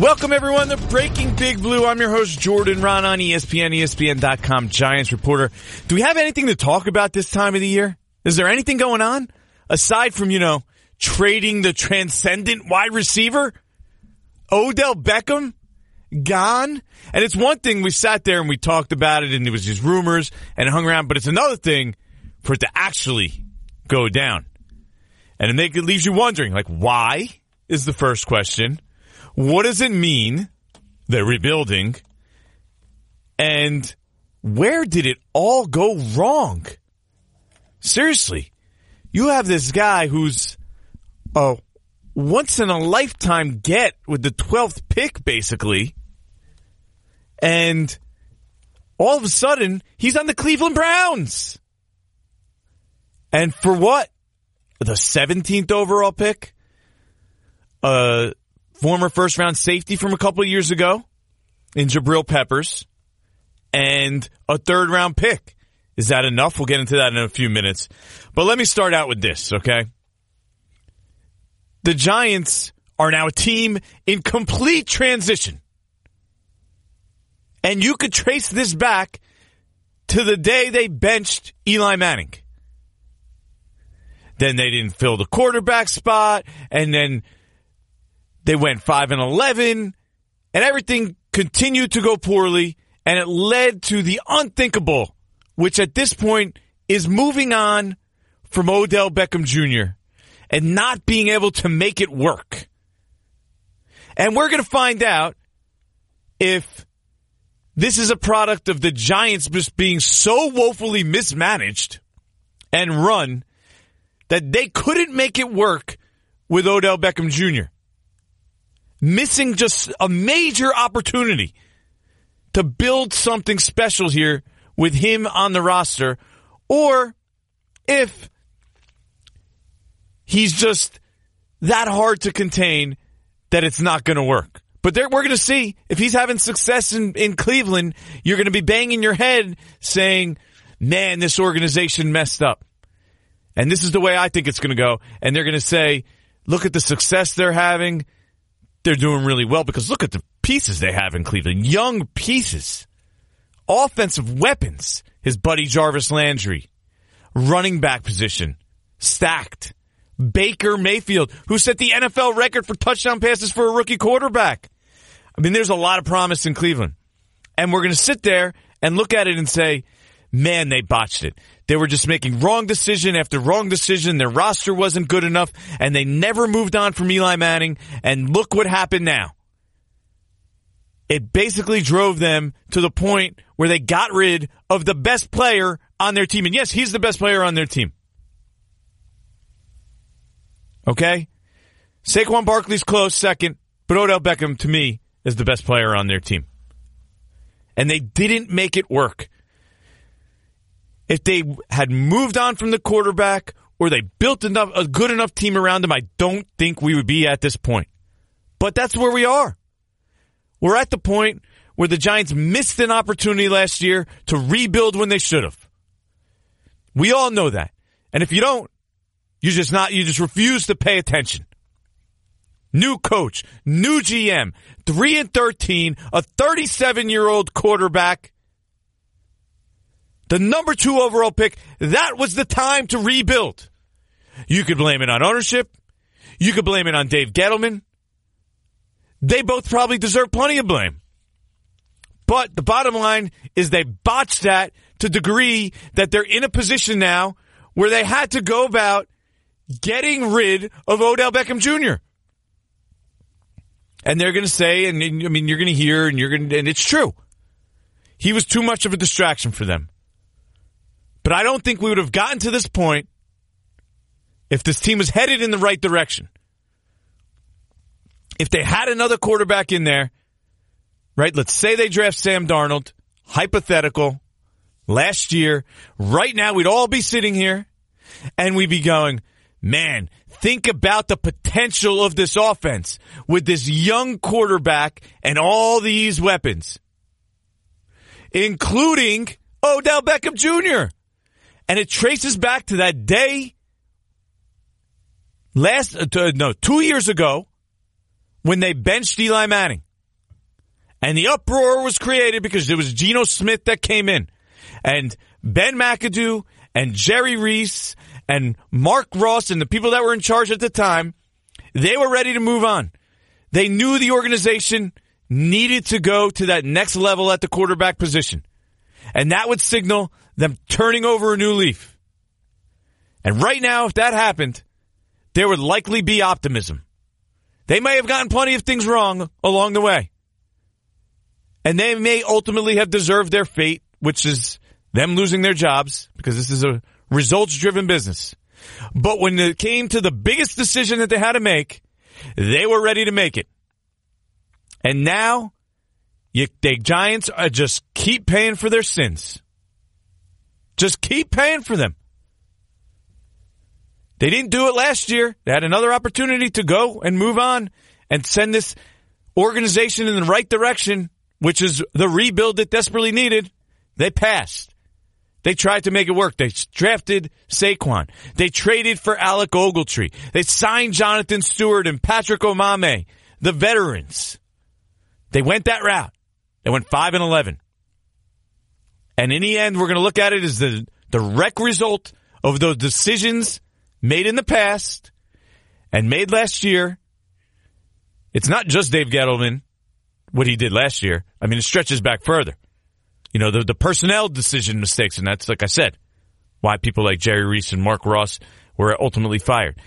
Welcome everyone to Breaking Big Blue. I'm your host Jordan Raanan ESPN, ESPN.com Giants reporter. Do we have anything to talk about this time of the year? Is there anything going on aside from, you know, trading the transcendent wide receiver? Odell Beckham gone? And it's one thing we sat there and we talked about it and it was just rumors and hung around, but it's another thing for it to actually go down. And it leaves you wondering, like, why is the first question? What does it mean? They're rebuilding. And where did it all go wrong? Seriously, you have this guy who's a once in a lifetime get with the 12th pick, basically. And all of a sudden, he's on the Cleveland Browns. And for what? The 17th overall pick? A former first round safety from a couple of years ago in Jabril Peppers and a third round pick. Is that enough? We'll get into that in a few minutes. But let me start out with this, okay? The Giants are now a team in complete transition. And you could trace this back to the day they benched Eli Manning. Then they didn't fill the quarterback spot, and then they went 5 and 11, and everything continued to go poorly, and it led to the unthinkable, which at this point is moving on from Odell Beckham Jr. and not being able to make it work. And we're going to find out if this is a product of the Giants just being so woefully mismanaged and run that they couldn't make it work with Odell Beckham Jr. Missing just a major opportunity to build something special here with him on the roster, or if he's just that hard to contain that it's not going to work. But we're going to see if he's having success in, in Cleveland, you're going to be banging your head saying, man, this organization messed up. And this is the way I think it's going to go. And they're going to say, look at the success they're having. They're doing really well because look at the pieces they have in Cleveland. Young pieces. Offensive weapons. His buddy Jarvis Landry. Running back position. Stacked. Baker Mayfield, who set the NFL record for touchdown passes for a rookie quarterback. I mean, there's a lot of promise in Cleveland. And we're going to sit there and look at it and say, man, they botched it. They were just making wrong decision after wrong decision. Their roster wasn't good enough and they never moved on from Eli Manning. And look what happened now. It basically drove them to the point where they got rid of the best player on their team. And yes, he's the best player on their team. Okay? Saquon Barkley's close second, but Odell Beckham to me is the best player on their team. And they didn't make it work. If they had moved on from the quarterback or they built enough a good enough team around him, I don't think we would be at this point. But that's where we are. We're at the point where the Giants missed an opportunity last year to rebuild when they should have. We all know that. And if you don't, you just not, you just refuse to pay attention. New coach, new GM, 3 and 13, a 37 year old quarterback, the number two overall pick. That was the time to rebuild. You could blame it on ownership. You could blame it on Dave Gettleman. They both probably deserve plenty of blame. But the bottom line is they botched that to degree that they're in a position now where they had to go about getting rid of Odell Beckham Jr. And they're going to say, and I mean, you're going to hear, and you're going and it's true. He was too much of a distraction for them. But I don't think we would have gotten to this point if this team was headed in the right direction. If they had another quarterback in there, right? Let's say they draft Sam Darnold, hypothetical, last year. Right now, we'd all be sitting here and we'd be going, man, think about the potential of this offense with this young quarterback and all these weapons, including Odell Beckham Jr. And it traces back to that day last, uh, no, two years ago when they benched Eli Manning. And the uproar was created because it was Geno Smith that came in. And Ben McAdoo and Jerry Reese and Marc Ross and the people that were in charge at the time, they were ready to move on. They knew the organization needed to go to that next level at the quarterback position. And that would signal them turning over a new leaf. And right now, if that happened, there would likely be optimism. They may have gotten plenty of things wrong along the way. And they may ultimately have deserved their fate, which is them losing their jobs, because this is a results driven business. But when it came to the biggest decision that they had to make, they were ready to make it. And now, you, the Giants are just keep paying for their sins. Just keep paying for them. They didn't do it last year. They had another opportunity to go and move on and send this organization in the right direction, which is the rebuild that desperately needed. They passed. They tried to make it work. They drafted Saquon. They traded for Alec Ogletree. They signed Jonathan Stewart and Patrick Omameh, the veterans. They went that route. They went 5 and 11. And in the end, we're going to look at it as the direct result of those decisions made in the past and made last year. It's not just Dave Gettleman, what he did last year. I mean, it stretches back further. You know, the, the personnel decision mistakes, and that's, like I said, why people like Jerry Reese and Marc Ross were ultimately fired.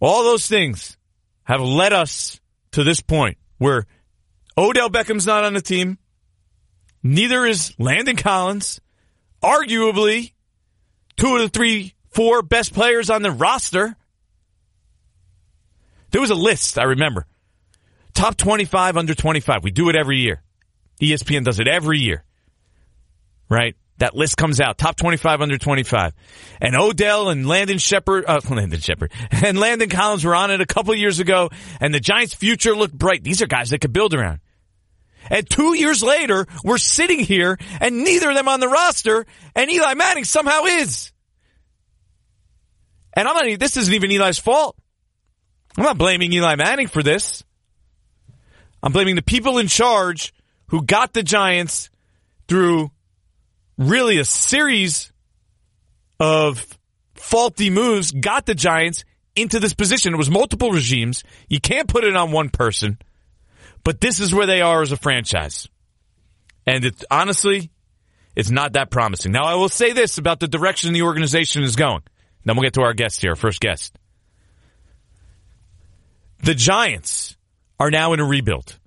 All those things have led us to this point where Odell Beckham's not on the team. Neither is Landon Collins. Arguably, two of the three four best players on the roster. There was a list, I remember. Top 25, under 25. We do it every year. ESPN does it every year. Right? That list comes out. Top 25, under 25. And Odell and Landon Shepherd, uh, Landon Shepherd, and Landon Collins were on it a couple years ago, and the Giants' future looked bright. These are guys that could build around. And two years later, we're sitting here, and neither of them on the roster, and Eli Manning somehow is. And I'm not, this isn't even Eli's fault. I'm not blaming Eli Manning for this. I'm blaming the people in charge who got the Giants through really a series of faulty moves, got the Giants into this position. It was multiple regimes. You can't put it on one person, but this is where they are as a franchise. And honestly, it's not that promising. Now I will say this about the direction the organization is going. Then we'll get to our guest here, first guest. The Giants are now in a rebuild.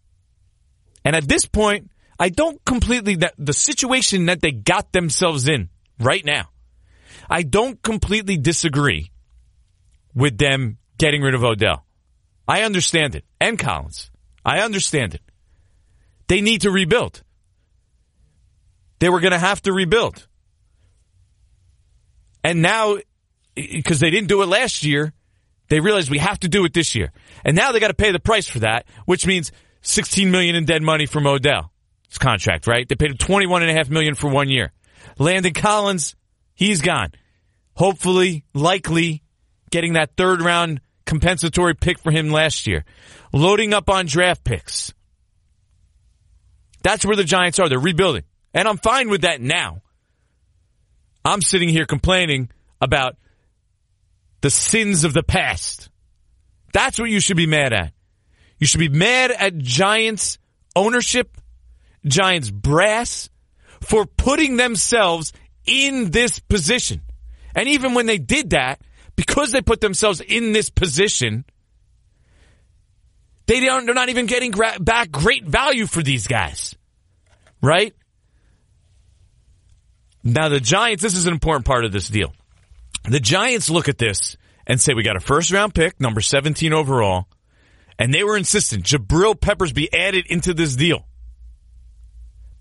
And at this point, I don't completely, the situation that they got themselves in right now, I don't completely disagree with them getting rid of Odell. I understand it. And Collins. I understand it. They need to rebuild. They were going to have to rebuild. And now because they didn't do it last year, they realized we have to do it this year. And now they got to pay the price for that, which means 16 million in dead money from Odell. Contract, right? They paid him 21 and a half million for one year. Landon Collins, he's gone. Hopefully, likely getting that third round compensatory pick for him last year. Loading up on draft picks. That's where the Giants are. They're rebuilding. And I'm fine with that now. I'm sitting here complaining about the sins of the past. That's what you should be mad at. You should be mad at Giants ownership, Giants brass for putting themselves in this position. And even when they did that, because they put themselves in this position, they don't, they're not even getting gra- back great value for these guys. Right? Now the Giants, this is an important part of this deal. The Giants look at this and say, we got a first round pick, number 17 overall, and they were insistent Jabril Peppers be added into this deal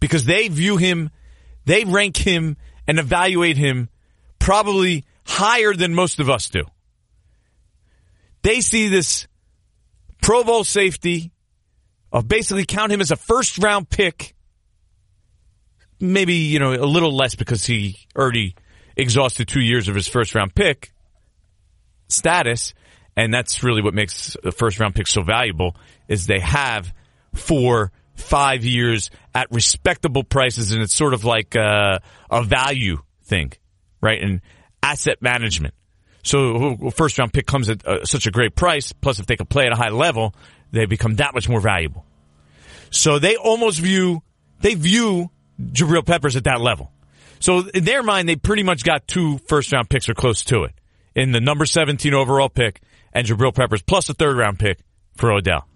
because they view him, they rank him and evaluate him probably higher than most of us do. They see this Pro Bowl safety of basically count him as a first round pick. Maybe, you know, a little less because he already exhausted two years of his first round pick status. And that's really what makes the first round pick so valuable is they have four five years at respectable prices, and it's sort of like a, a value thing, right? And asset management. So first round pick comes at uh, such a great price. Plus, if they can play at a high level, they become that much more valuable. So they almost view they view Jabril Peppers at that level. So in their mind, they pretty much got two first round picks or close to it in the number 17 overall pick and Jabril Peppers plus a third round pick for Odell.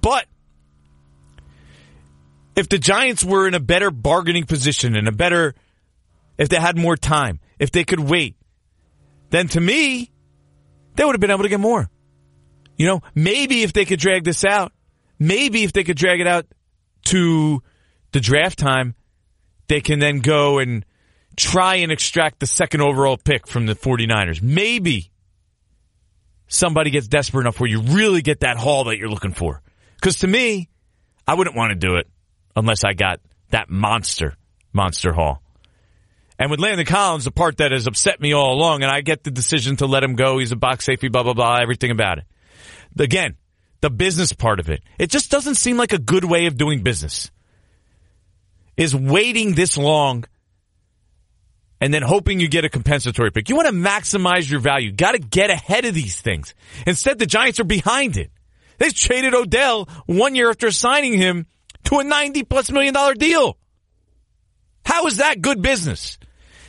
But if the Giants were in a better bargaining position and a better, if they had more time, if they could wait, then to me, they would have been able to get more. You know, maybe if they could drag this out, maybe if they could drag it out to the draft time, they can then go and try and extract the second overall pick from the 49ers. Maybe somebody gets desperate enough where you really get that haul that you're looking for. Because to me, I wouldn't want to do it unless I got that monster, monster haul. And with Landon Collins, the part that has upset me all along, and I get the decision to let him go. He's a box safety, blah, blah, blah, everything about it. Again, the business part of it. It just doesn't seem like a good way of doing business. Is waiting this long and then hoping you get a compensatory pick. You want to maximize your value. Got to get ahead of these things. Instead, the Giants are behind it. They traded Odell one year after signing him to a 90 plus million dollar deal. How is that good business?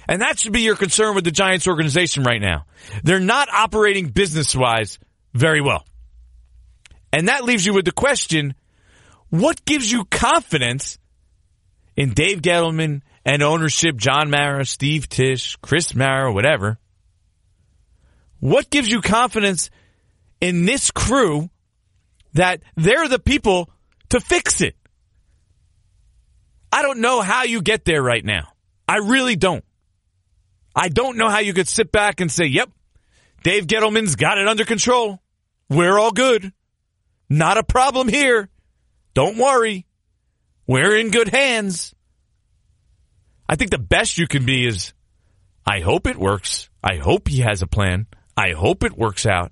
And that should be your concern with the Giants organization right now. They're not operating business wise very well. And that leaves you with the question, what gives you confidence in Dave Gettleman and ownership, John Mara, Steve Tisch, Chris Mara, whatever? What gives you confidence in this crew that they're the people to fix it? I don't know how you get there right now. I really don't. I don't know how you could sit back and say, yep, Dave Gettleman's got it under control. We're all good. Not a problem here. Don't worry. We're in good hands. I think the best you can be is, I hope it works. I hope he has a plan. I hope it works out.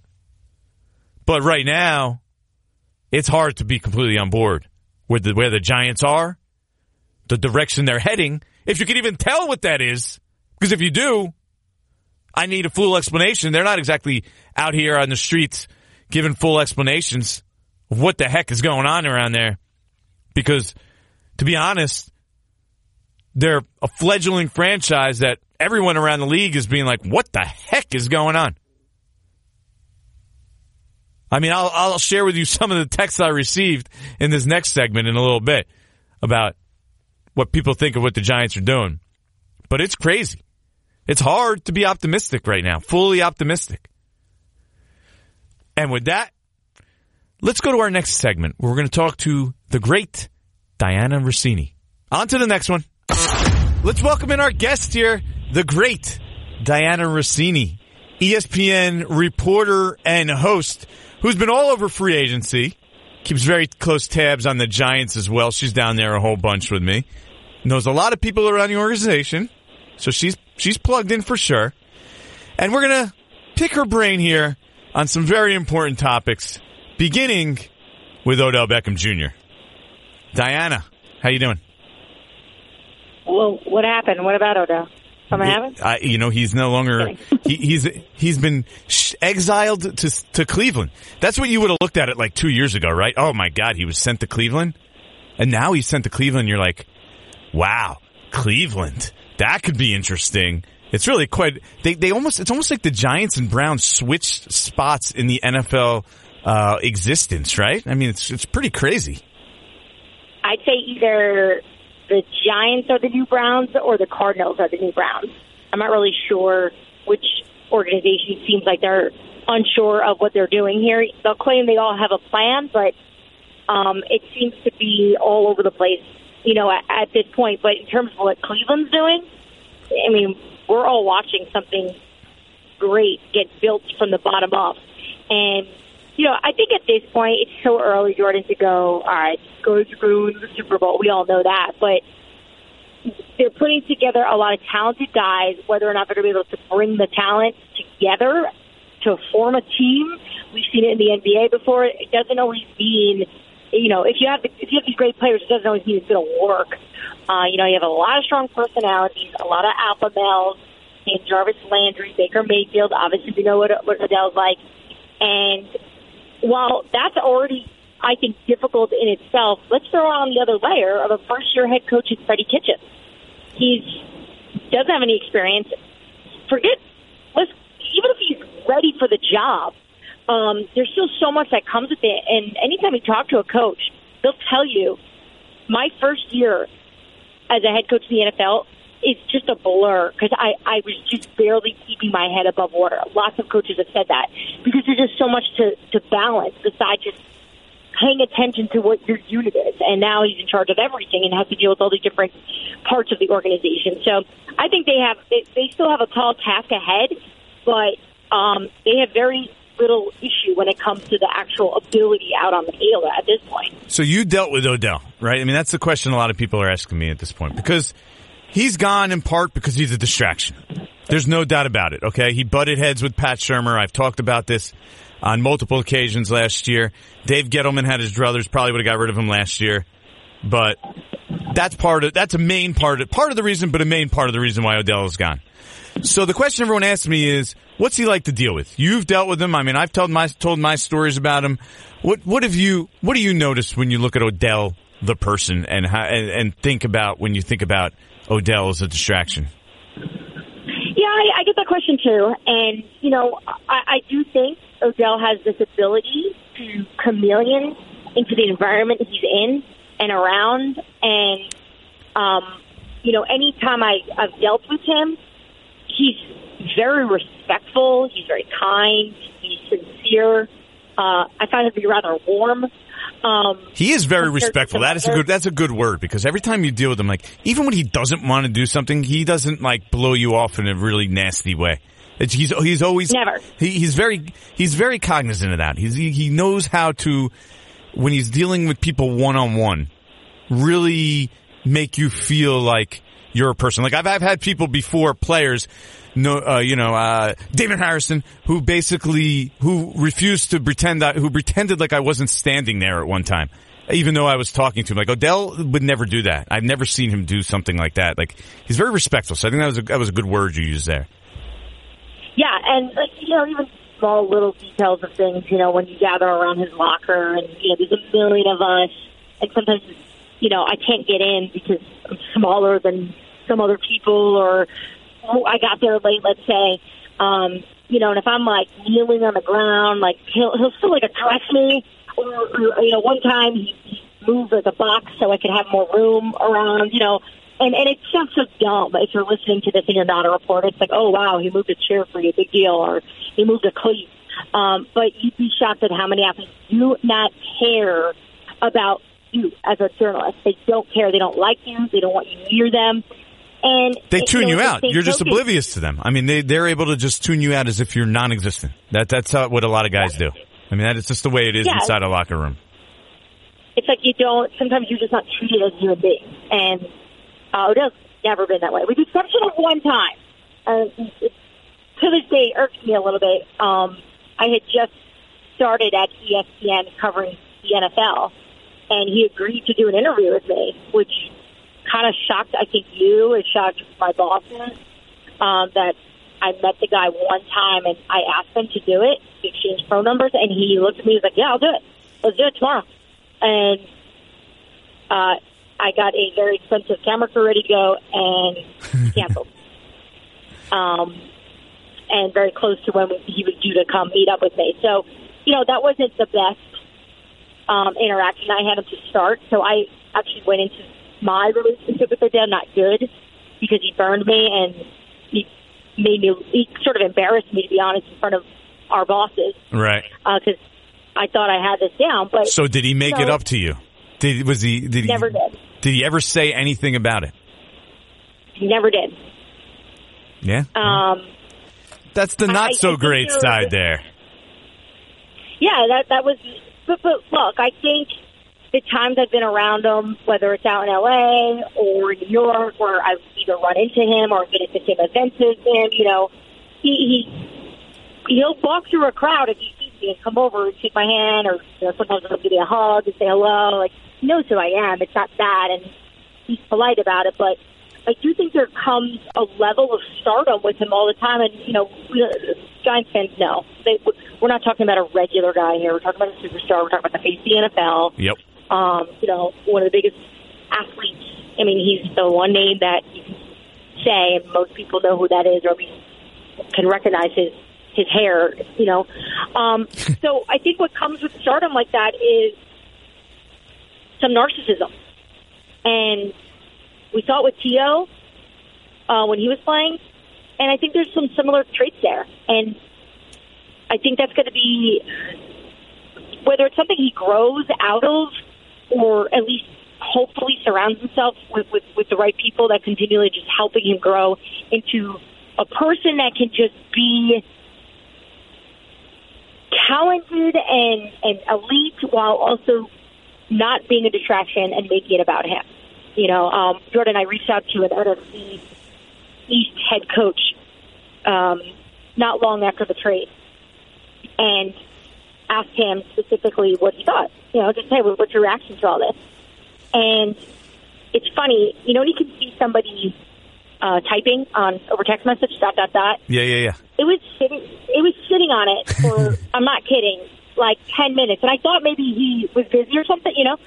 But right now, it's hard to be completely on board with the, where the Giants are, the direction they're heading. If you can even tell what that is, because if you do, I need a full explanation. They're not exactly out here on the streets giving full explanations of what the heck is going on around there. Because to be honest, they're a fledgling franchise that everyone around the league is being like, what the heck is going on? I mean, I'll, I'll share with you some of the texts I received in this next segment in a little bit about what people think of what the Giants are doing. But it's crazy. It's hard to be optimistic right now, fully optimistic. And with that, let's go to our next segment. We're going to talk to the great Dianna Russini. On to the next one. Let's welcome in our guest here, the great Dianna Russini, ESPN reporter and host, who's been all over free agency, keeps very close tabs on the Giants as well. She's down there a whole bunch with me. Knows a lot of people around the organization. So she's she's plugged in for sure. And we're gonna pick her brain here on some very important topics, beginning with Odell Beckham Jr. Diana, how you doing? Well, what happened? What about Odell? Something happened? I, you know, he's no longer he, he's he's been exiled to to Cleveland. That's what you would have looked at it like two years ago, right? Oh my God, he was sent to Cleveland, and now he's sent to Cleveland. You're like, wow, Cleveland. That could be interesting. It's really quite. They they almost. It's almost like the Giants and Browns switched spots in the NFL uh, existence, right? I mean, it's it's pretty crazy. I'd say either the Giants are the new Browns or the Cardinals are the new Browns. I'm not really sure which organization seems like they're unsure of what they're doing here. They'll claim they all have a plan, but um, it seems to be all over the place you know, at, at this point. But in terms of what Cleveland's doing, I mean, we're all watching something great get built from the bottom up. And, you know, I think at this point it's so early, Jordan, to go, all right, go screw the Super Bowl. We all know that. But they're putting together a lot of talented guys, whether or not they're going to be able to bring the talent together to form a team. We've seen it in the NBA before. It doesn't always mean you know, if you have if you have these great players, it doesn't always mean it's going to work. Uh, you know, you have a lot of strong personalities, a lot of alpha males. And Jarvis Landry, Baker Mayfield. Obviously, we know what what Odell's like. And while that's already, I think, difficult in itself, let's throw on the other layer of a first-year head coach in Freddie Kitchens. He's doesn't have any experience. Forget, let's even if he's ready for the job, um, there's still so much that comes with it. And anytime you talk to a coach, they'll tell you, my first year as a head coach in the NFL is just a blur because I, I was just barely keeping my head above water. Lots of coaches have said that because there's just so much to, to balance besides just paying attention to what your unit is. And now he's in charge of everything and has to deal with all the different parts of the organization. So I think they have they, they still have a tall task ahead, but um, they have very little issue when it comes to the actual ability out on the field at this point. So you dealt with Odell, right? I mean, that's the question a lot of people are asking me at this point because he's gone in part because he's a distraction. There's no doubt about it. Okay, he butted heads with Pat Shurmur. I've talked about this on multiple occasions last year. Dave Gettleman had his druthers. Probably would have got rid of him last year, but that's part of that's a main part of part of the reason, but a main part of the reason why Odell is gone. So the question everyone asks me is, what's he like to deal with? You've dealt with him. I mean, I've told my told my stories about him. What what have you what do you notice when you look at Odell the person and how, and, and think about when you think about Odell as a distraction? Yeah, I, I get that question too, and you know, I, I do think Odell has this ability to chameleon into the environment he's in and around, and um, you know, anytime I, I've dealt with him, he's very respectful. He's very kind. He's sincere. Uh, I find him to be rather warm. Um, he is very respectful. That is a good. That's a good word because every time you deal with him, like even when he doesn't want to do something, he doesn't like blow you off in a really nasty way. It's, he's he's always never. He, he's very he's very cognizant of that. He's he, he knows how to when he's dealing with people one on one, really make you feel like you're a person. Like I've I've had people before, players, no, uh, you know, uh, David Harrison, who basically who refused to pretend that who pretended like I wasn't standing there at one time. Even though I was talking to him, like Odell would never do that. I've never seen him do something like that. Like he's very respectful. So I think that was a, that was a good word you used there. Yeah, and like you know, even small little details of things. You know, when you gather around his locker, and you know, there's a million of us, and sometimes you know I can't get in because I'm smaller than some other people, or I got there late. Let's say, um, you know, and if I'm like kneeling on the ground, like he'll he'll still like address me, or, or you know, one time he, he moved like a box so I could have more room around. You know, and and it sounds so dumb if you're listening to this and you're not a reporter. It's like, oh wow, he moved a chair for you, big deal, or he moved a cleat. Um, but you'd be shocked at how many athletes do not care about you as a journalist. They don't care. They don't like you. They don't want you near them. And they tune you, out. You're just oblivious to them. I mean, they they're able to just tune you out as if you're non-existent. That that's how, what a lot of guys do. I mean, that is just the way it is Yeah. inside a locker room. It's like you don't. Sometimes you're just not treated as a human being, and uh, Odell's never been that way, with the exception of one time. Uh, it, to this day, it irks me a little bit. Um, I had just started at ESPN covering the NFL, and he agreed to do an interview with me, which kind of shocked, I think, you. It shocked my bosses um, that I met the guy one time, and I asked him to do it. We exchanged phone numbers, and he looked at me. He was like, "Yeah, I'll do it. Let's do it tomorrow." And uh, I got a very expensive camera crew ready to go, and canceled. um, and very close to when he was due to come meet up with me. So, you know, that wasn't the best um, interaction I had him to start. So I actually went into my relationship with Odell not good because he burned me and he made me, he sort of embarrassed me, to be honest, in front of our bosses Right. because I thought I had this down. But So did he make it up to you? Did was he? Did he? never did. Did he ever say anything about it? He never did. Yeah. Um, That's the I- I not so think great side there. yeah, that that was. But, but look, I think the times I've been around him, whether it's out in L.A. or New York, where I've either run into him or been at the same events as him, you know, he he he'll walk through a crowd if he sees you know, come over and shake my hand, or you know, sometimes he'll give me a hug and say hello. Like he knows who I am. It's not that, and he's polite about it. But I do think there comes a level of stardom with him all the time, and you know, uh, Giants fans know they, we're not talking about a regular guy here. We're talking about a superstar. We're talking about the face of the NFL. Yep. Um, you know, one of the biggest athletes. I mean, he's the one name that you can say, and most people know who that is, or at least can recognize his his hair. You know, um, so I think what comes with stardom like that is some narcissism, and we saw it with T.O. Uh, when he was playing, and I think there's some similar traits there, and I think that's going to be whether it's something he grows out of, or at least hopefully surrounds himself with, with, with the right people that continually just helping him grow into a person that can just be talented and, and elite while also not being a distraction and making it about him. You know, um, Jordan, I reached out to an NFC East head coach um, not long after the trade and asked him specifically what he thought. You know, just hey, what's your reaction to all this? And it's funny, you know, when you can see somebody uh, typing on over text message, dot dot dot. Yeah, yeah, yeah. It was sitting. It was sitting on it for. I'm not kidding. Like ten minutes, and I thought maybe he was busy or something, you know.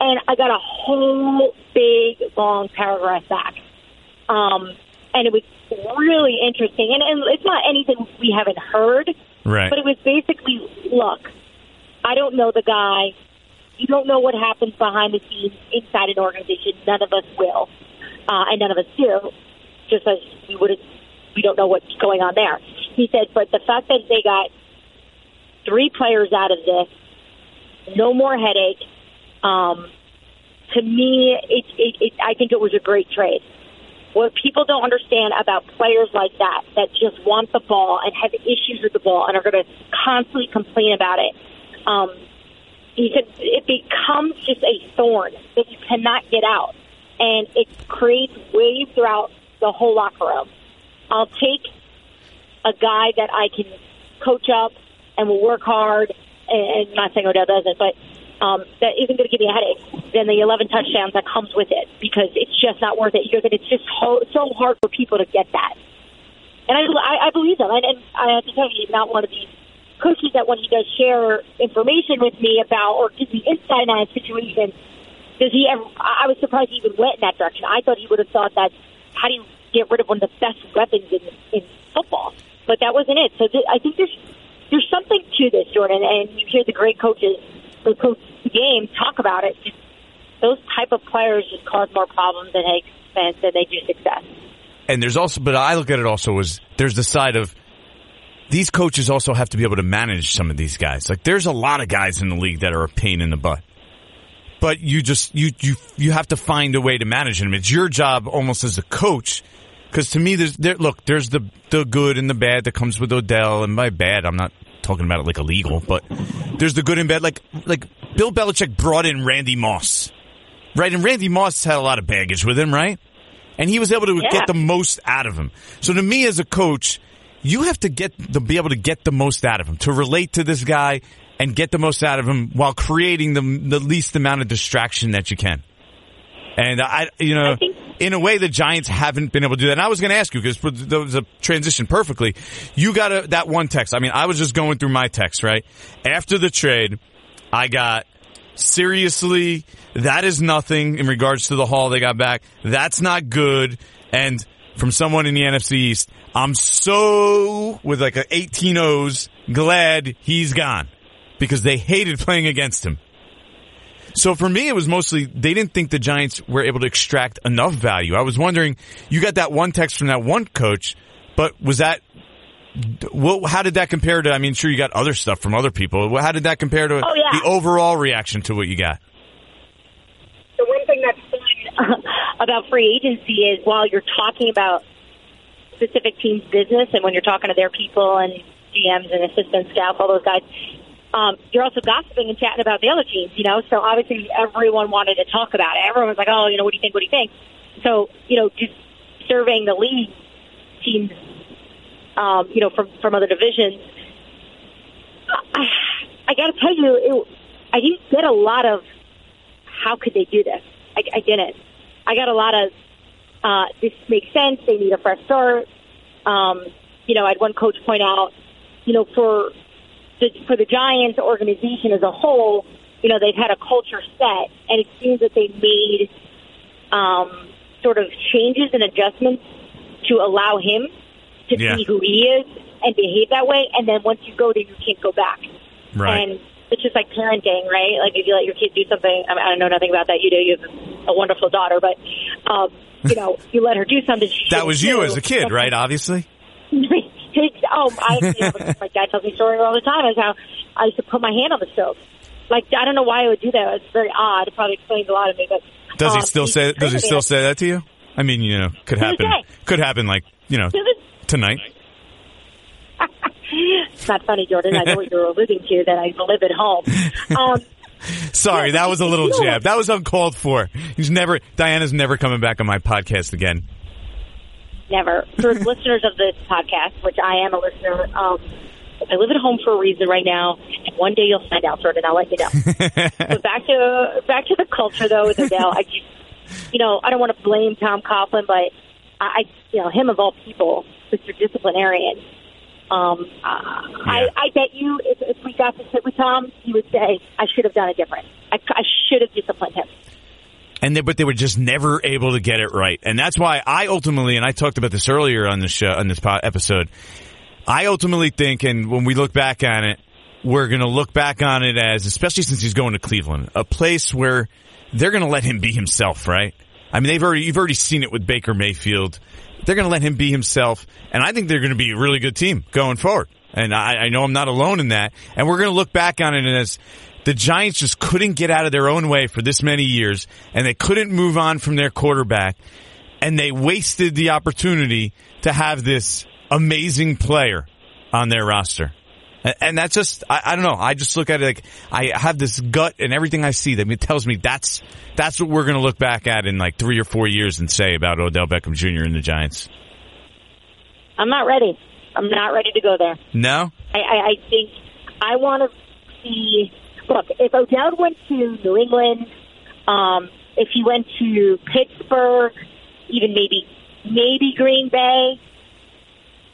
And I got a whole big long paragraph back, um, and it was really interesting. And, and it's not anything we haven't heard, Right. but it was basically, look, I don't know the guy. You don't know what happens behind the scenes inside an organization. None of us will, uh, and none of us do. Just as we would, we don't know what's going on there. He said, but the fact that they got three players out of this, no more headache. Um, to me, it, it, it, I think it was a great trade. What people don't understand about players like that, that just want the ball and have issues with the ball and are going to constantly complain about it, um, he said it becomes just a thorn that you cannot get out, and it creates waves throughout the whole locker room. I'll take a guy that I can coach up and will work hard, and, and not saying Odell doesn't, but um, that isn't going to give me a headache than the 11 touchdowns that comes with it because it's just not worth it. Gonna, it's just ho- so hard for people to get that. And I, I, I believe them. And, and I have to tell you, he's not one of these coaches that when he does share information with me about or gives me insight on a situation, does he ever, I was surprised he even went in that direction. I thought he would have thought that how do you get rid of one of the best weapons in, in football? But that wasn't it. So th- I think there's there's something to this, Jordan, and you hear the great coaches who coach the game talk about it. Just those type of players just cause more problems than headaches than they do success. And there's also, but I look at it also as there's the side of these coaches also have to be able to manage some of these guys. Like there's a lot of guys in the league that are a pain in the butt. But you just, you, you, you have to find a way to manage them. It's your job almost as a coach. Cause to me, there's, there, look, there's the, the good and the bad that comes with Odell. And by bad, I'm not talking about it like illegal, but there's the good and bad. Like, like Bill Belichick brought in Randy Moss. Right? And Randy Moss had a lot of baggage with him, right? And he was able to Yeah. get the most out of him. So to me as a coach, you have to get to be able to get the most out of him, to relate to this guy and get the most out of him while creating the the least amount of distraction that you can. And I, you know, I think- in a way, the Giants haven't been able to do that. And I was going to ask you because there was a transition perfectly. You got a, that one text. I mean, I was just going through my text right after the trade. I got seriously. That is nothing in regards to the haul they got back. That's not good. And from someone in the NFC East, I'm so with like a 18 O's glad he's gone because they hated playing against him. So for me, it was mostly they didn't think the Giants were able to extract enough value. I was wondering, you got that one text from that one coach, but was that, well, how did that compare to? I mean, sure, you got other stuff from other people. How did that compare to Oh, yeah. the overall reaction to what you got? the one thing that's fun about free agency is while you're talking about specific teams' business and when you're talking to their people and GMs and assistant staff, all those guys, um, you're also gossiping and chatting about the other teams, you know? So obviously everyone wanted to talk about it. Everyone was like, oh, you know, what do you think? What do you think? So, you know, just surveying the league teams, um, you know, from, from other divisions, I, I got to tell you, it, I didn't get a lot of how could they do this. I, I didn't. I got a lot of uh, this makes sense. They need a fresh start. Um, you know, I had one coach point out, you know, for the, for the Giants organization as a whole, you know, they've had a culture set, and it seems that they've made um, sort of changes and adjustments to allow him to Yeah. be who he is and behave that way. And then once you go there, you can't go back. Right. And it's just like parenting, right? Like if you let your kid do something, I, mean, I don't know nothing about that. You do. You have a wonderful daughter, but um, you know, you let her do something. That was you do. as a kid, right? Obviously. Take- oh, I, you know, my dad tells me story all the time. Is how I used to put my hand on the stove. Like I don't know why I would do that. It's very odd. It probably explains a lot of me. But Does he um, still say? Does he still say that to you? I mean, you know, could happen. Could happen, like you know, tonight. It's not funny, Jordan. I know what you're alluding to. That I live at home. Um, Sorry, that was a little jab. That was uncalled for. He's never. Diana's never coming back on my podcast again. Never. For listeners of this podcast, which I am a listener, um, I live at home for a reason right now, and one day you'll find out, Jordan. I'll let you know. but back to back to the culture though with Odell. I just, you know, I don't want to blame Tom Coughlin, but I, I you know, him of all people, Mr. Disciplinarian. Um, uh, I, I bet you if, if we got to sit with Tom, he would say, "I should have done it different. I, I should have disciplined him." And they, but they were just never able to get it right, and that's why I ultimately, and I talked about this earlier on the show, on this episode. I ultimately think, and when we look back on it, we're going to look back on it as, especially since he's going to Cleveland, a place where they're going to let him be himself, right? I mean, they've already, you've already seen it with Baker Mayfield. They're going to let him be himself, and I think they're going to be a really good team going forward. And I, I know I'm not alone in that. And we're going to look back on it as the Giants just couldn't get out of their own way for this many years, and they couldn't move on from their quarterback, and they wasted the opportunity to have this amazing player on their roster. And- And that's just, I, I don't know. I just look at it like I have this gut and everything I see that it tells me that's, that's what we're going to look back at in like three or four years and say about Odell Beckham Jr. and the Giants. I'm not ready. I'm not ready to go there. No? I, I, I think I want to see. Look, if Odell went to New England, um, if he went to Pittsburgh, even maybe maybe Green Bay,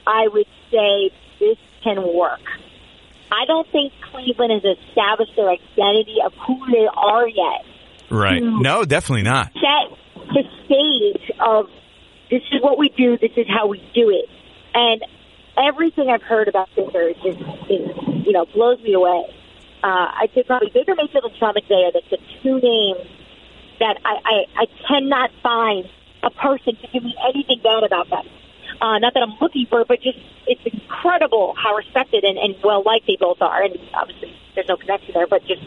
I would say this can work. I don't think Cleveland has established their identity of who they are yet. Right. No, definitely not. Set the stage of this is what we do, this is how we do it, and everything I've heard about Baker is just is you know blows me away. Uh, I'd say probably Baker Mayfield and Sean McVay are the, two names that I, I, I cannot find a person to give me anything bad about them. Uh, not that I'm looking for, it, but just it's incredible how respected and, and well liked they both are. And obviously, there's no connection there, but just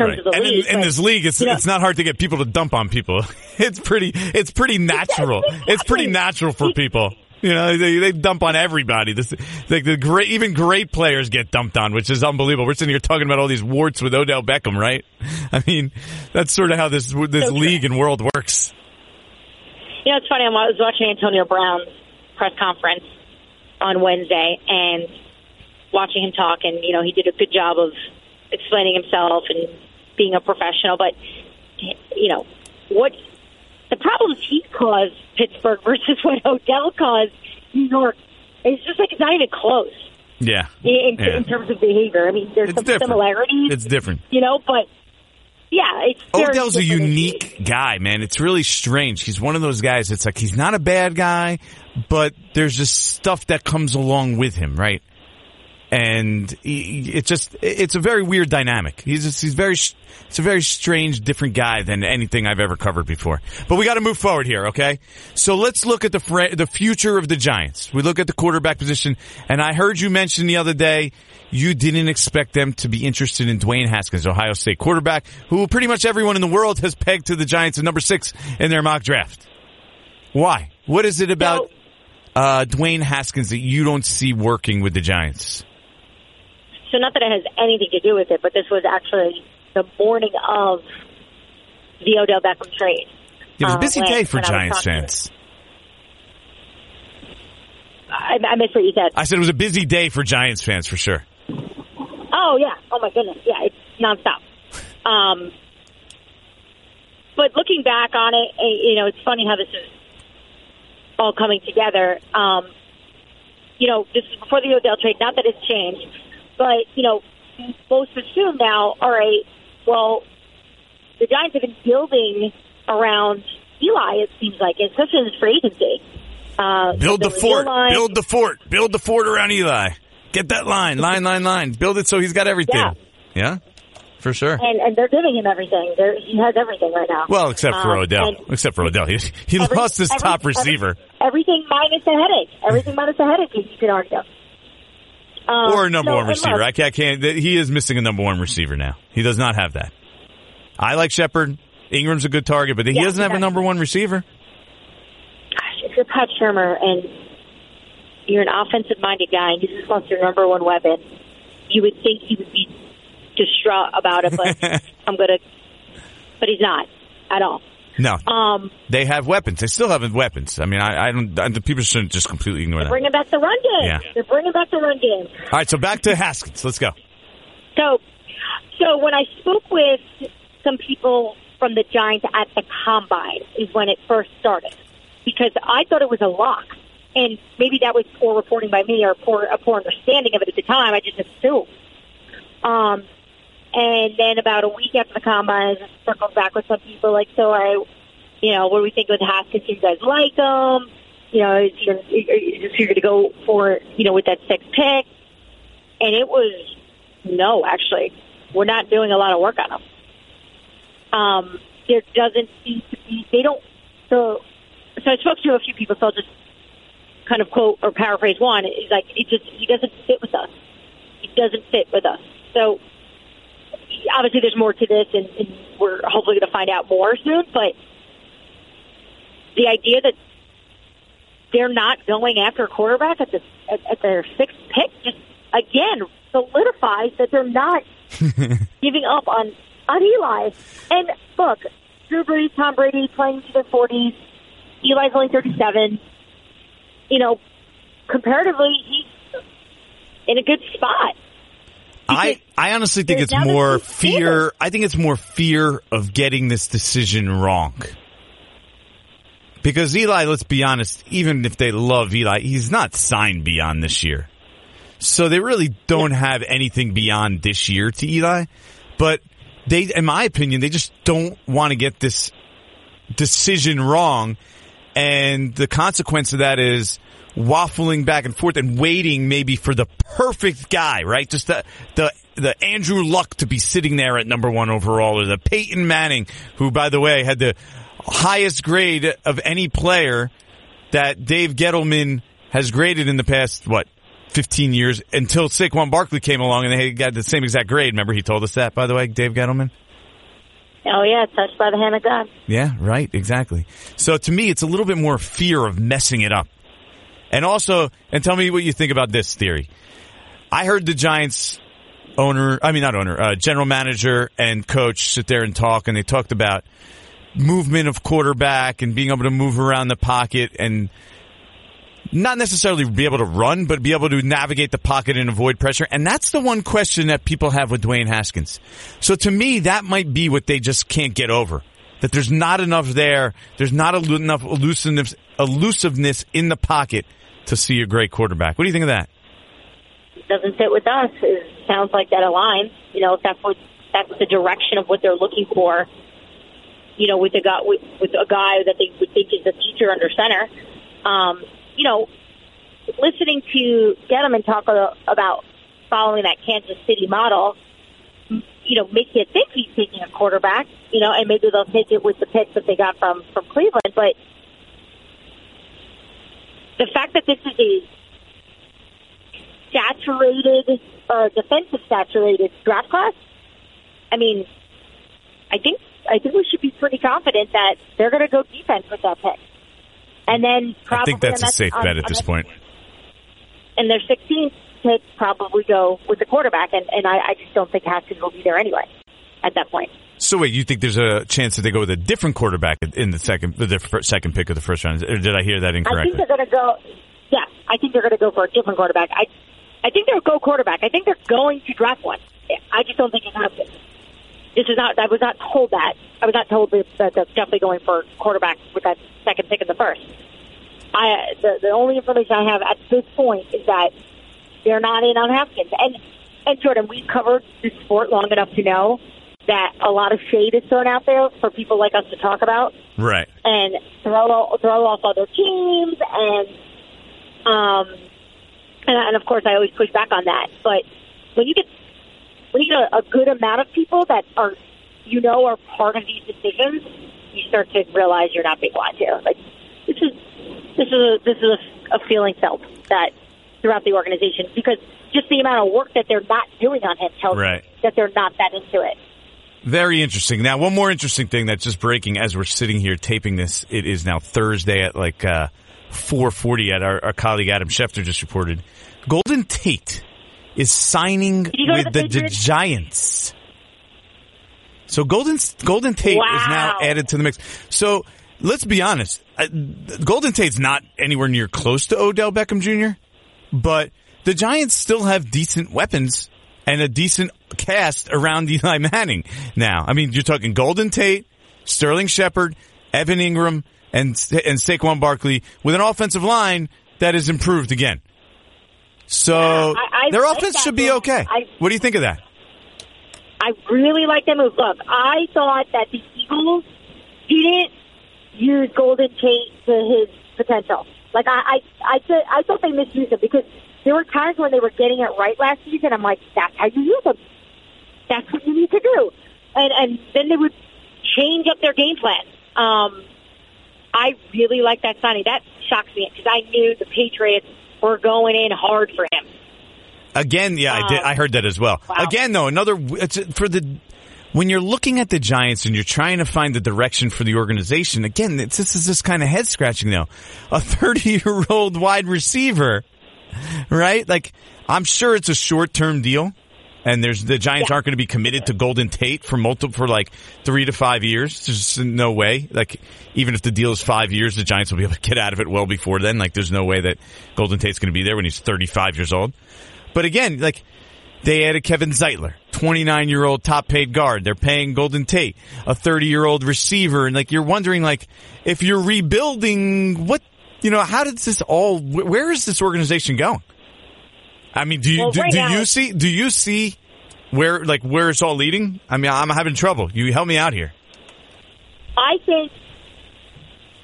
Right. the And in, league. in but, this league, it's you know- it's not hard to get people to dump on people. It's pretty it's pretty natural. It's pretty natural for people. You know, they, they dump on everybody. This like the great even great players get dumped on, which is unbelievable. We're sitting here talking about all these warts with Odell Beckham, right? I mean, that's sort of how this this So league and world works. You know, it's funny. I was watching Antonio Brown's press conference on Wednesday and watching him talk, and you know, he did a good job of explaining himself and being a professional. But you know, what the problems he caused Pittsburgh versus what Odell caused New York, it's just like it's not even close Yeah, in, Yeah. in terms of behavior. I mean, there's It's some different. similarities, it's different. you know, but yeah, it's Odell's a different issues. unique guy, man. It's really strange. He's one of those guys. It's like he's not a bad guy, but there's just stuff that comes along with him, right? And it's just it's a very weird dynamic. He's just, he's very it's a very strange, different guy than anything I've ever covered before. But we got to move forward here, okay? So let's look at the fr- the future of the Giants. We look at the quarterback position, and I heard you mention the other day you didn't expect them to be interested in Dwayne Haskins, Ohio State quarterback, who pretty much everyone in the world has pegged to the Giants at number six in their mock draft. Why? What is it about uh, Dwayne Haskins that you don't see working with the Giants? So not that it has anything to do with it, but this was actually the morning of the Odell Beckham trade. It was a Uh, busy when- day for Giants fans. I, I missed what you said. I said it was a busy day for Giants fans for sure. Oh, Oh yeah. Oh my goodness. Yeah, it's nonstop. Um, but looking back on it, eh, you know, it's funny how this is all coming together. Um, you know, this is before the Odell trade. Not that it's changed, but you know, most assume now. All right, well, the Giants have been building around Eli. It seems like, especially in this free agency. Uh, Build the fort. Build the fort. Build the fort around Eli. Get that line. Line, line, line. Build it so he's got everything. Yeah. Yeah? For sure. and and they're giving him everything. They're, he has everything right now. Well, except for Um, Odell. Except for Odell. He, he every- lost his every- top every- receiver. everything minus the headache. Everything minus the headache. You could argue. Um, or a number so- one receiver. look, I can't, can't. He is missing a number one receiver now. He does not have that. I like Shepard. Engram's a good target, but he Yeah, doesn't have a number one receiver. gosh, if you're Pat Shurmur and you're an offensive minded guy and you just lost your number one weapon, you would think he would be distraught about it, but I'm gonna. But he's not at all. No, Um, they have weapons. They still have weapons. I mean, I, I don't. I, the people shouldn't just completely ignore that. bringing back the run game. Yeah. They're bringing back the run game. All right, so back to Haskins. Let's go. So, so when I spoke with some people from the Giants at the combine, is when it first started, because I thought it was a lock, and maybe that was poor reporting by me or poor a poor understanding of it at the time. I just assumed. Um, and then about a week after the combine, I circled back with some people like, so I, you know, what do we think with Haskins? Do you guys like him? You know, is he, is he going to go for, you know, with that sixth pick? And it was no, actually, we're not doing a lot of work on him. Um, there doesn't seem to be. They don't. So, so I spoke to a few people. So I'll just kind of quote or paraphrase one. Is like it just he doesn't fit with us. He doesn't fit with us. So obviously, there's more to this, and, and we're hopefully going to find out more soon. But the idea that they're not going after a quarterback at the at, at their sixth pick just again solidifies that they're not giving up on on Eli. And look, Drew Brees, Tom Brady playing to their forties. Eli's only thirty seven. You know, comparatively, he's in a good spot. I, I honestly think it's more fear. I think it's more fear of getting this decision wrong. Because Eli, let's be honest, even if they love Eli, he's not signed beyond this year. So they really don't have anything beyond this year to Eli. But they, in my opinion, they just don't want to get this decision wrong. And the consequence of that is waffling back and forth and waiting maybe for the perfect guy, right? Just the, the, the Andrew Luck to be sitting there at number one overall or the Peyton Manning, who by the way had the highest grade of any player that Dave Gettleman has graded in the past, what, 15 years until Saquon Barkley came along and they got the same exact grade. Remember he told us that, by the way, Dave Gettleman? Oh yeah, touched by the hand of God. Yeah, right, exactly. So to me, it's a little bit more fear of messing it up. And also, and tell me what you think about this theory. I heard the Giants owner, I mean not owner, uh, general manager and coach sit there and talk and they talked about movement of quarterback and being able to move around the pocket and not necessarily be able to run, but be able to navigate the pocket and avoid pressure. And that's the one question that people have with Dwayne Haskins. So to me, that might be what they just can't get over. That there's not enough there. There's not enough elusiveness, elusiveness in the pocket to see a great quarterback. What do you think of that? Doesn't fit with us. It sounds like that aligns. You know, if that's what that's the direction of what they're looking for. You know, with a guy with, with a guy that they would think is the future under center. Um, you know, listening to Gettleman talk about following that Kansas City model, you know, makes you think he's taking a quarterback, you know, and maybe they'll take it with the picks that they got from, from Cleveland. But the fact that this is a saturated or defensive saturated draft class, I mean, I think I think we should be pretty confident that they're going to go defense with that pick. And then probably I think that's a safe on- bet at this point. And their 16th pick probably go with the quarterback, and, and I, I just don't think Haskins will be there anyway at that point. So wait, you think there's a chance that they go with a different quarterback in the second, the second pick of the first round? Or did I hear that incorrectly? I think they're going to go. Yeah, I think they're going to go for a different quarterback. I I think they'll go quarterback. I think they're going to draft one. I just don't think it happens. This is not. I was not told that. I was not told that that that's definitely going for quarterback with that second pick in the first. I the, the only information I have at this point is that they're not in on Haskins. And and Jordan, we've covered the sport long enough to know that a lot of shade is thrown out there for people like us to talk about Right. and throw throw off other teams and um and, and of course I always push back on that. But when you get when you get a, a good amount of people that are you know are part of these decisions, you start to realize you're not being lied to. Like this is this is a, this is a, a feeling felt that throughout the organization because just the amount of work that they're not doing on him tells Right. me that they're not that into it. Very interesting. Now, one more interesting thing that's just breaking as we're sitting here taping this. It is now Thursday at like uh, 4:40. At our, our colleague Adam Schefter just reported, Golden Tate is signing you go to with the the, Giants. So Golden Golden Tate is now added to the mix. So let's be honest, uh, Golden Tate's not anywhere near close to Odell Beckham Jr., but the Giants still have decent weapons and a decent cast around Eli Manning now. I mean, you're talking Golden Tate, Sterling Shepard, Evan Engram, and and Saquon Barkley with an offensive line that is improved again. So I- I their like offense should be okay. I- what do you think of that? I really like that move. Look, I thought that the Eagles didn't use Golden Tate to his potential. Like I, I, I, I thought they misused him because there were times when they were getting it right last season. I'm like, that's how you use them. That's what you need to do. And and then they would change up their game plan. Um, I really like that signing. That shocks me because I knew the Patriots were going in hard for him. Again, yeah, I did. Um, I heard that as well. wow. Again, though, another it's for the when you're looking at the Giants and you're trying to find the direction for the organization. Again, it's, this is just kind of head scratching though. A 30 year old wide receiver, right? Like, I'm sure it's a short term deal. And there's the Giants Yeah. aren't going to be committed to Golden Tate for multiple for like three to five years. There's just no way. Like even if the deal is five years, the Giants will be able to get out of it well before then. Like there's no way that Golden Tate's going to be there when he's 35 years old. But again, like they added Kevin Zeitler, 29 year old top paid guard. They're paying Golden Tate, a 30 year old receiver. And like you're wondering, like, if you're rebuilding, what, you know, how does this all, where is this organization going? I mean, do you, Well, do, right do now- you see, do you see where, like, where it's all leading? I mean, I'm having trouble. You help me out here. I think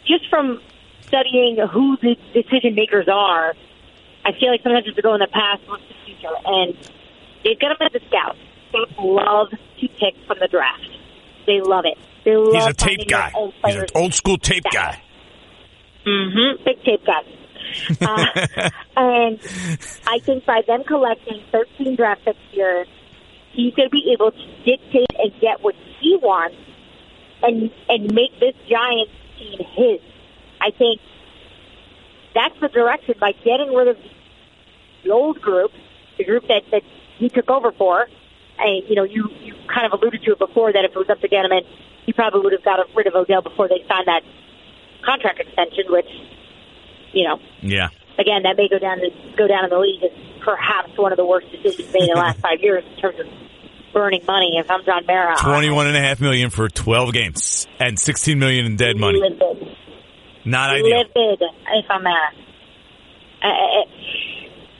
just from studying who the decision makers are, I feel like sometimes have to go in the past, to the future, and they've got them as a scout. Scouts love to pick from the draft. They love it. They love He's a tape guy. He's an old school tape guy. Mm-hmm. Big tape guy. uh, and I think by them collecting 13 draft picks here, he's going to be able to dictate and get what he wants and and make this Giants team his. I think that's the direction by getting rid of the old group, the group that, that he took over for. And, you know, you, you kind of alluded to it before that if it was up to Gettleman, he probably would have got rid of Odell before they signed that contract extension, which, you know, Yeah. again, that may go down to go down in the league as perhaps one of the worst decisions made in the last five years in terms of burning money. If I'm John Mara, Twenty-one and a half million for 12 games and 16 million in dead money. Live big. Not ideal. Live big, if I'm Mara. Uh,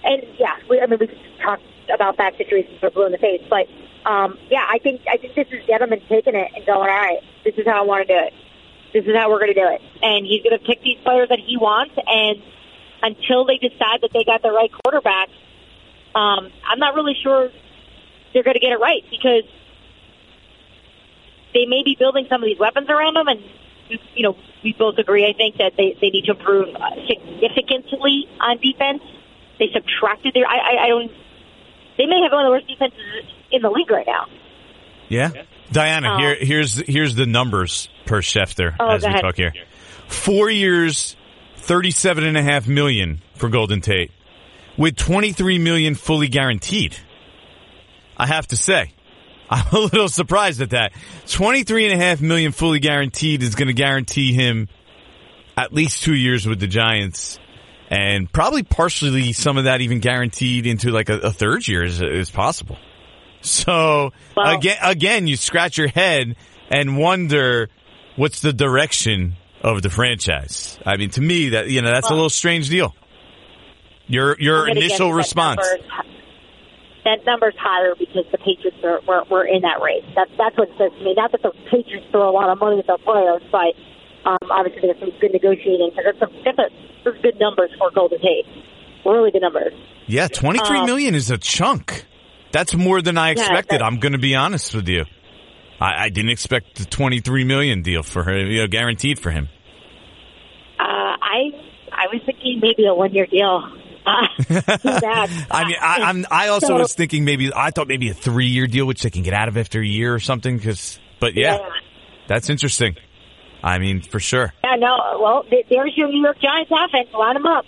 and yeah, we, I mean, we could talk about that situation for blue in the face, but um, yeah, I think I think this is Gettleman taking it and going, all right, this is how I want to do it. This is how we're going to do it, and he's going to pick these players that he wants, and until they decide that they got the right quarterback, um, I'm not really sure they're going to get it right because they may be building some of these weapons around them, and you know we both agree. I think that they they need to improve significantly on defense. They subtracted their. I, I, I don't. They may have one of the worst defenses in the league right now. Yeah. Dianna, Oh. here um, here's here's the numbers per Schefter Oh, as we ahead. talk here. Four years, thirty-seven and a half million for Golden Tate, with twenty-three million fully guaranteed. I have to say, I'm a little surprised at that. Twenty-three and a half million fully guaranteed is going to guarantee him at least two years with the Giants, and probably partially some of that even guaranteed into like a, a third year is, is possible. So Well- again, again, you scratch your head and wonder what's the direction of the franchise. I mean, to me, that you know, that's a little strange deal. Your your initial response. That number's, that number's higher because the Patriots are were, were in that race. That's that's what it says to me. Not that the Patriots throw a lot of money at their players, but um, obviously there's some good negotiating. So that's a, that's a, those good numbers for Golden Tate. Really good numbers. Yeah, twenty three Um, million is a chunk. That's more than I expected. that- I'm going to be honest with you. I, I didn't expect the twenty three million deal for her, you know, guaranteed for him. Uh, I I was thinking maybe a one year deal. Uh. I mean, I, I'm. I also So- was thinking maybe I thought maybe a three year deal, which they can get out of after a year or something. Because, but yeah, that's interesting. I mean, for sure. Yeah, no. Well, there's your New York Giants offense. Line them up.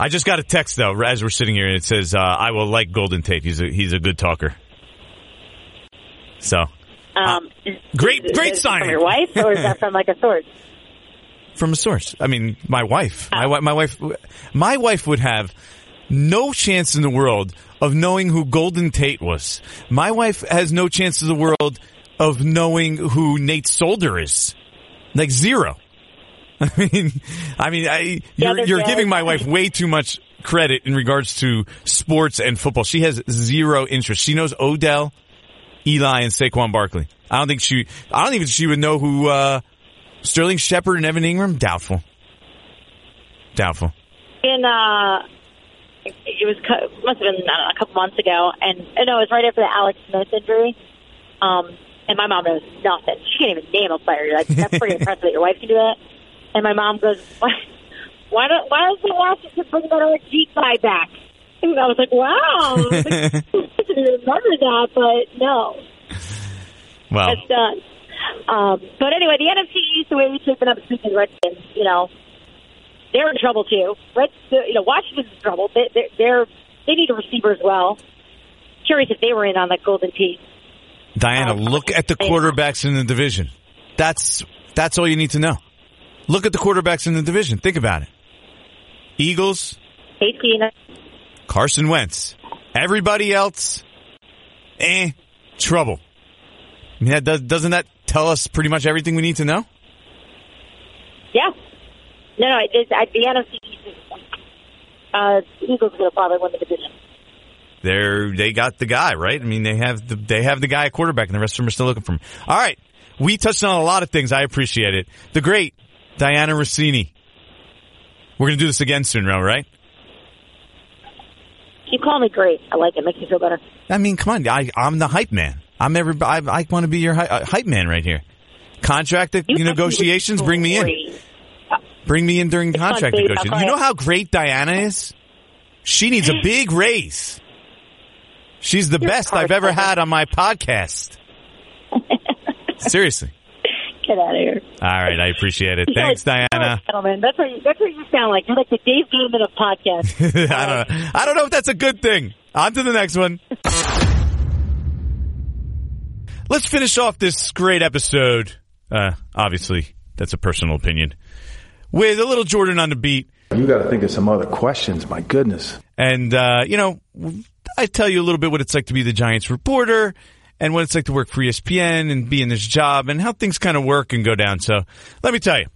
I just got a text though as we're sitting here, and it says, uh, "I will like Golden Tate. He's a he's a good talker." So Um, great- is- great is it from signing. your wife, or is that from like a source? from a source. I mean, my wife. My, my wife. My wife would have no chance in the world of knowing who Golden Tate was. My wife has no chance in the world of knowing who Nate Solder is. Like zero. I mean, I mean, I, you're, other you're giving my wife way too much credit in regards to sports and football. She has zero interest. She knows Odell, Eli, and Saquon Barkley. I don't think she, I don't even think she would know who, uh, Sterling Shepard and Evan Engram? Doubtful. Doubtful. in uh it was must have been know, a couple months ago, and uh, no, it was right after the Alex Smith injury. Um, and my mom knows nothing. She can't even name a player. Like that's pretty impressive that your wife can do that. And my mom goes, "Why? Why don't? Why doesn't Washington bring that other Jeep guy back?" And I was like, "Wow, I was like, I didn't remember that, but no." Well, It's done. Um, but anyway, the NFC East, the way we shaping up, speaking Redskins, you know, they're in trouble too. Reds, you know, Washington's in trouble. They, they're, they're they need a receiver as well. Curious if they were in on that Golden Tate. Dianna, look at the quarterbacks in the division. That's that's all you need to know. Look at the quarterbacks in the division. Think about it. Eagles, Eighteen. Carson Wentz. Everybody else, eh, trouble. I mean, that does, doesn't that tell us pretty much everything we need to know? Yeah. No, no, it is, uh, the NFC East. Uh, Eagles are going to probably win the division. They're they got the guy right. I mean, they have the they have the guy at quarterback, and the rest of them are still looking for him. All right, we touched on a lot of things. I appreciate it. The great Dianna Russini. We're gonna do this again soon, Ro, right? Keep calling me great. I like it. Makes me feel better. I mean, come on, I, I'm the hype man. I'm every. I, I want to be your hy- uh, hype man right here. Contract You negotiations, bring me in. Bring me in during fun, contract negotiations. You know how great Dianna is? She needs a big raise. She's the You're best I've ever had on my podcast. Seriously. Get out of here. All right, I appreciate it. You Thanks, guys- Dianna. Gentlemen, that's what you, that's what you sound like. You're like the Dave Gettleman of podcasts. I don't know. I don't know if that's a good thing. On to the next one. Let's finish off this great episode. Uh, obviously, that's a personal opinion. With a little Jordan on the beat. You got to think of some other questions. My goodness. And, uh, you know, I tell you a little bit what it's like to be the Giants reporter and what it's like to work for ESPN and be in this job and how things kind of work and go down. So let me tell you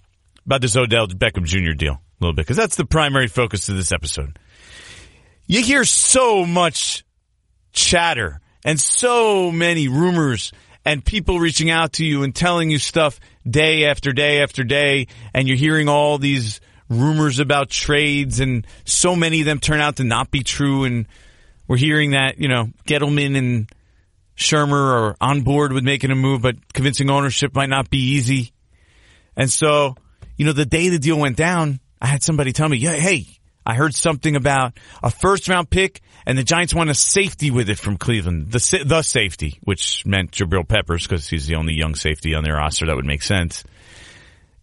about this Odell Beckham Jr. deal a little bit because that's the primary focus of this episode. You hear so much chatter and so many rumors and people reaching out to you and telling you stuff day after day after day and you're hearing all these rumors about trades and so many of them turn out to not be true and we're hearing that, you know, Gettleman and Shurmur are on board with making a move, but convincing ownership might not be easy. And so, you know, the day the deal went down, I had somebody tell me, yeah, hey, I heard something about a first round pick and the Giants want a safety with it from Cleveland, the, the safety, which meant Jabril Peppers because he's the only young safety on their roster. That would make sense.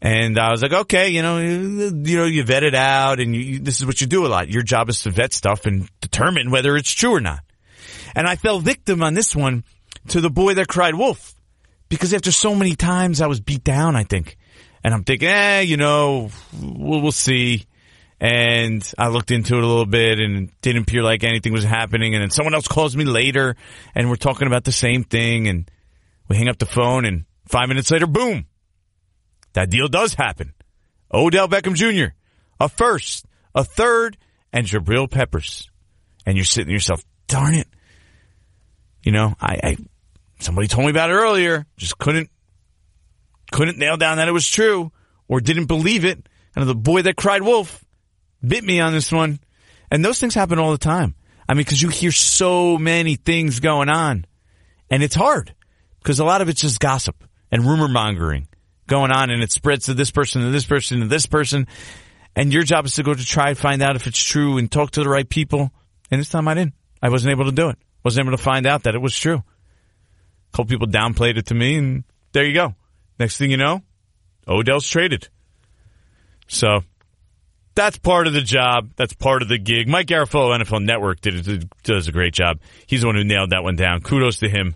And I was like, okay, you know, you know, you vet it out and you, this is what you do a lot. Your job is to vet stuff and determine whether it's true or not. And I fell victim on this one to the boy that cried wolf because after so many times I was beat down, I think. And I'm thinking, eh, you know, we'll, we'll see. and I looked into it a little bit and it didn't appear like anything was happening. And then someone else calls me later and we're talking about the same thing and we hang up the phone and five minutes later, boom, that deal does happen. Odell Beckham Jr., a first, a third, and Jabril Peppers. And you're sitting to yourself, darn it. You know, I, I somebody told me about it earlier, just couldn't couldn't nail down that it was true or didn't believe it. And the boy that cried wolf bit me on this one. And those things happen all the time. I mean, cause you hear so many things going on and it's hard because a lot of it's just gossip and rumor mongering going on and it spreads to this person, to this person, to this person. And your job is to go to try and find out if it's true and talk to the right people. And this time I didn't. I wasn't able to do it. Wasn't able to find out that it was true. A couple people downplayed it to me and there you go. Next thing you know, Odell's traded. So that's part of the job. That's part of the gig. Mike Garafolo, NFL Network, did does a great job. He's the one who nailed that one down. Kudos to him.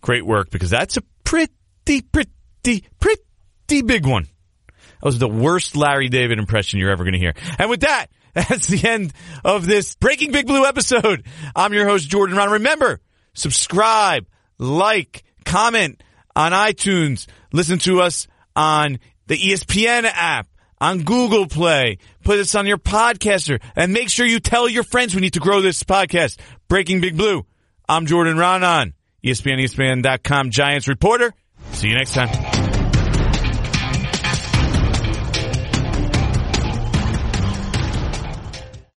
Great work because that's a pretty, pretty, pretty big one. That was the worst Larry David impression you're ever going to hear. And with that, that's the end of this Breaking Big Blue episode. I'm your host, Jordan Raanan. Remember, subscribe, like, comment on iTunes, listen to us on the ESPN app, on Google Play, put us on your podcaster, and make sure you tell your friends we need to grow this podcast. Breaking Big Blue. I'm Jordan Raanan, ESPN, ESPN.com Giants reporter. See you next time.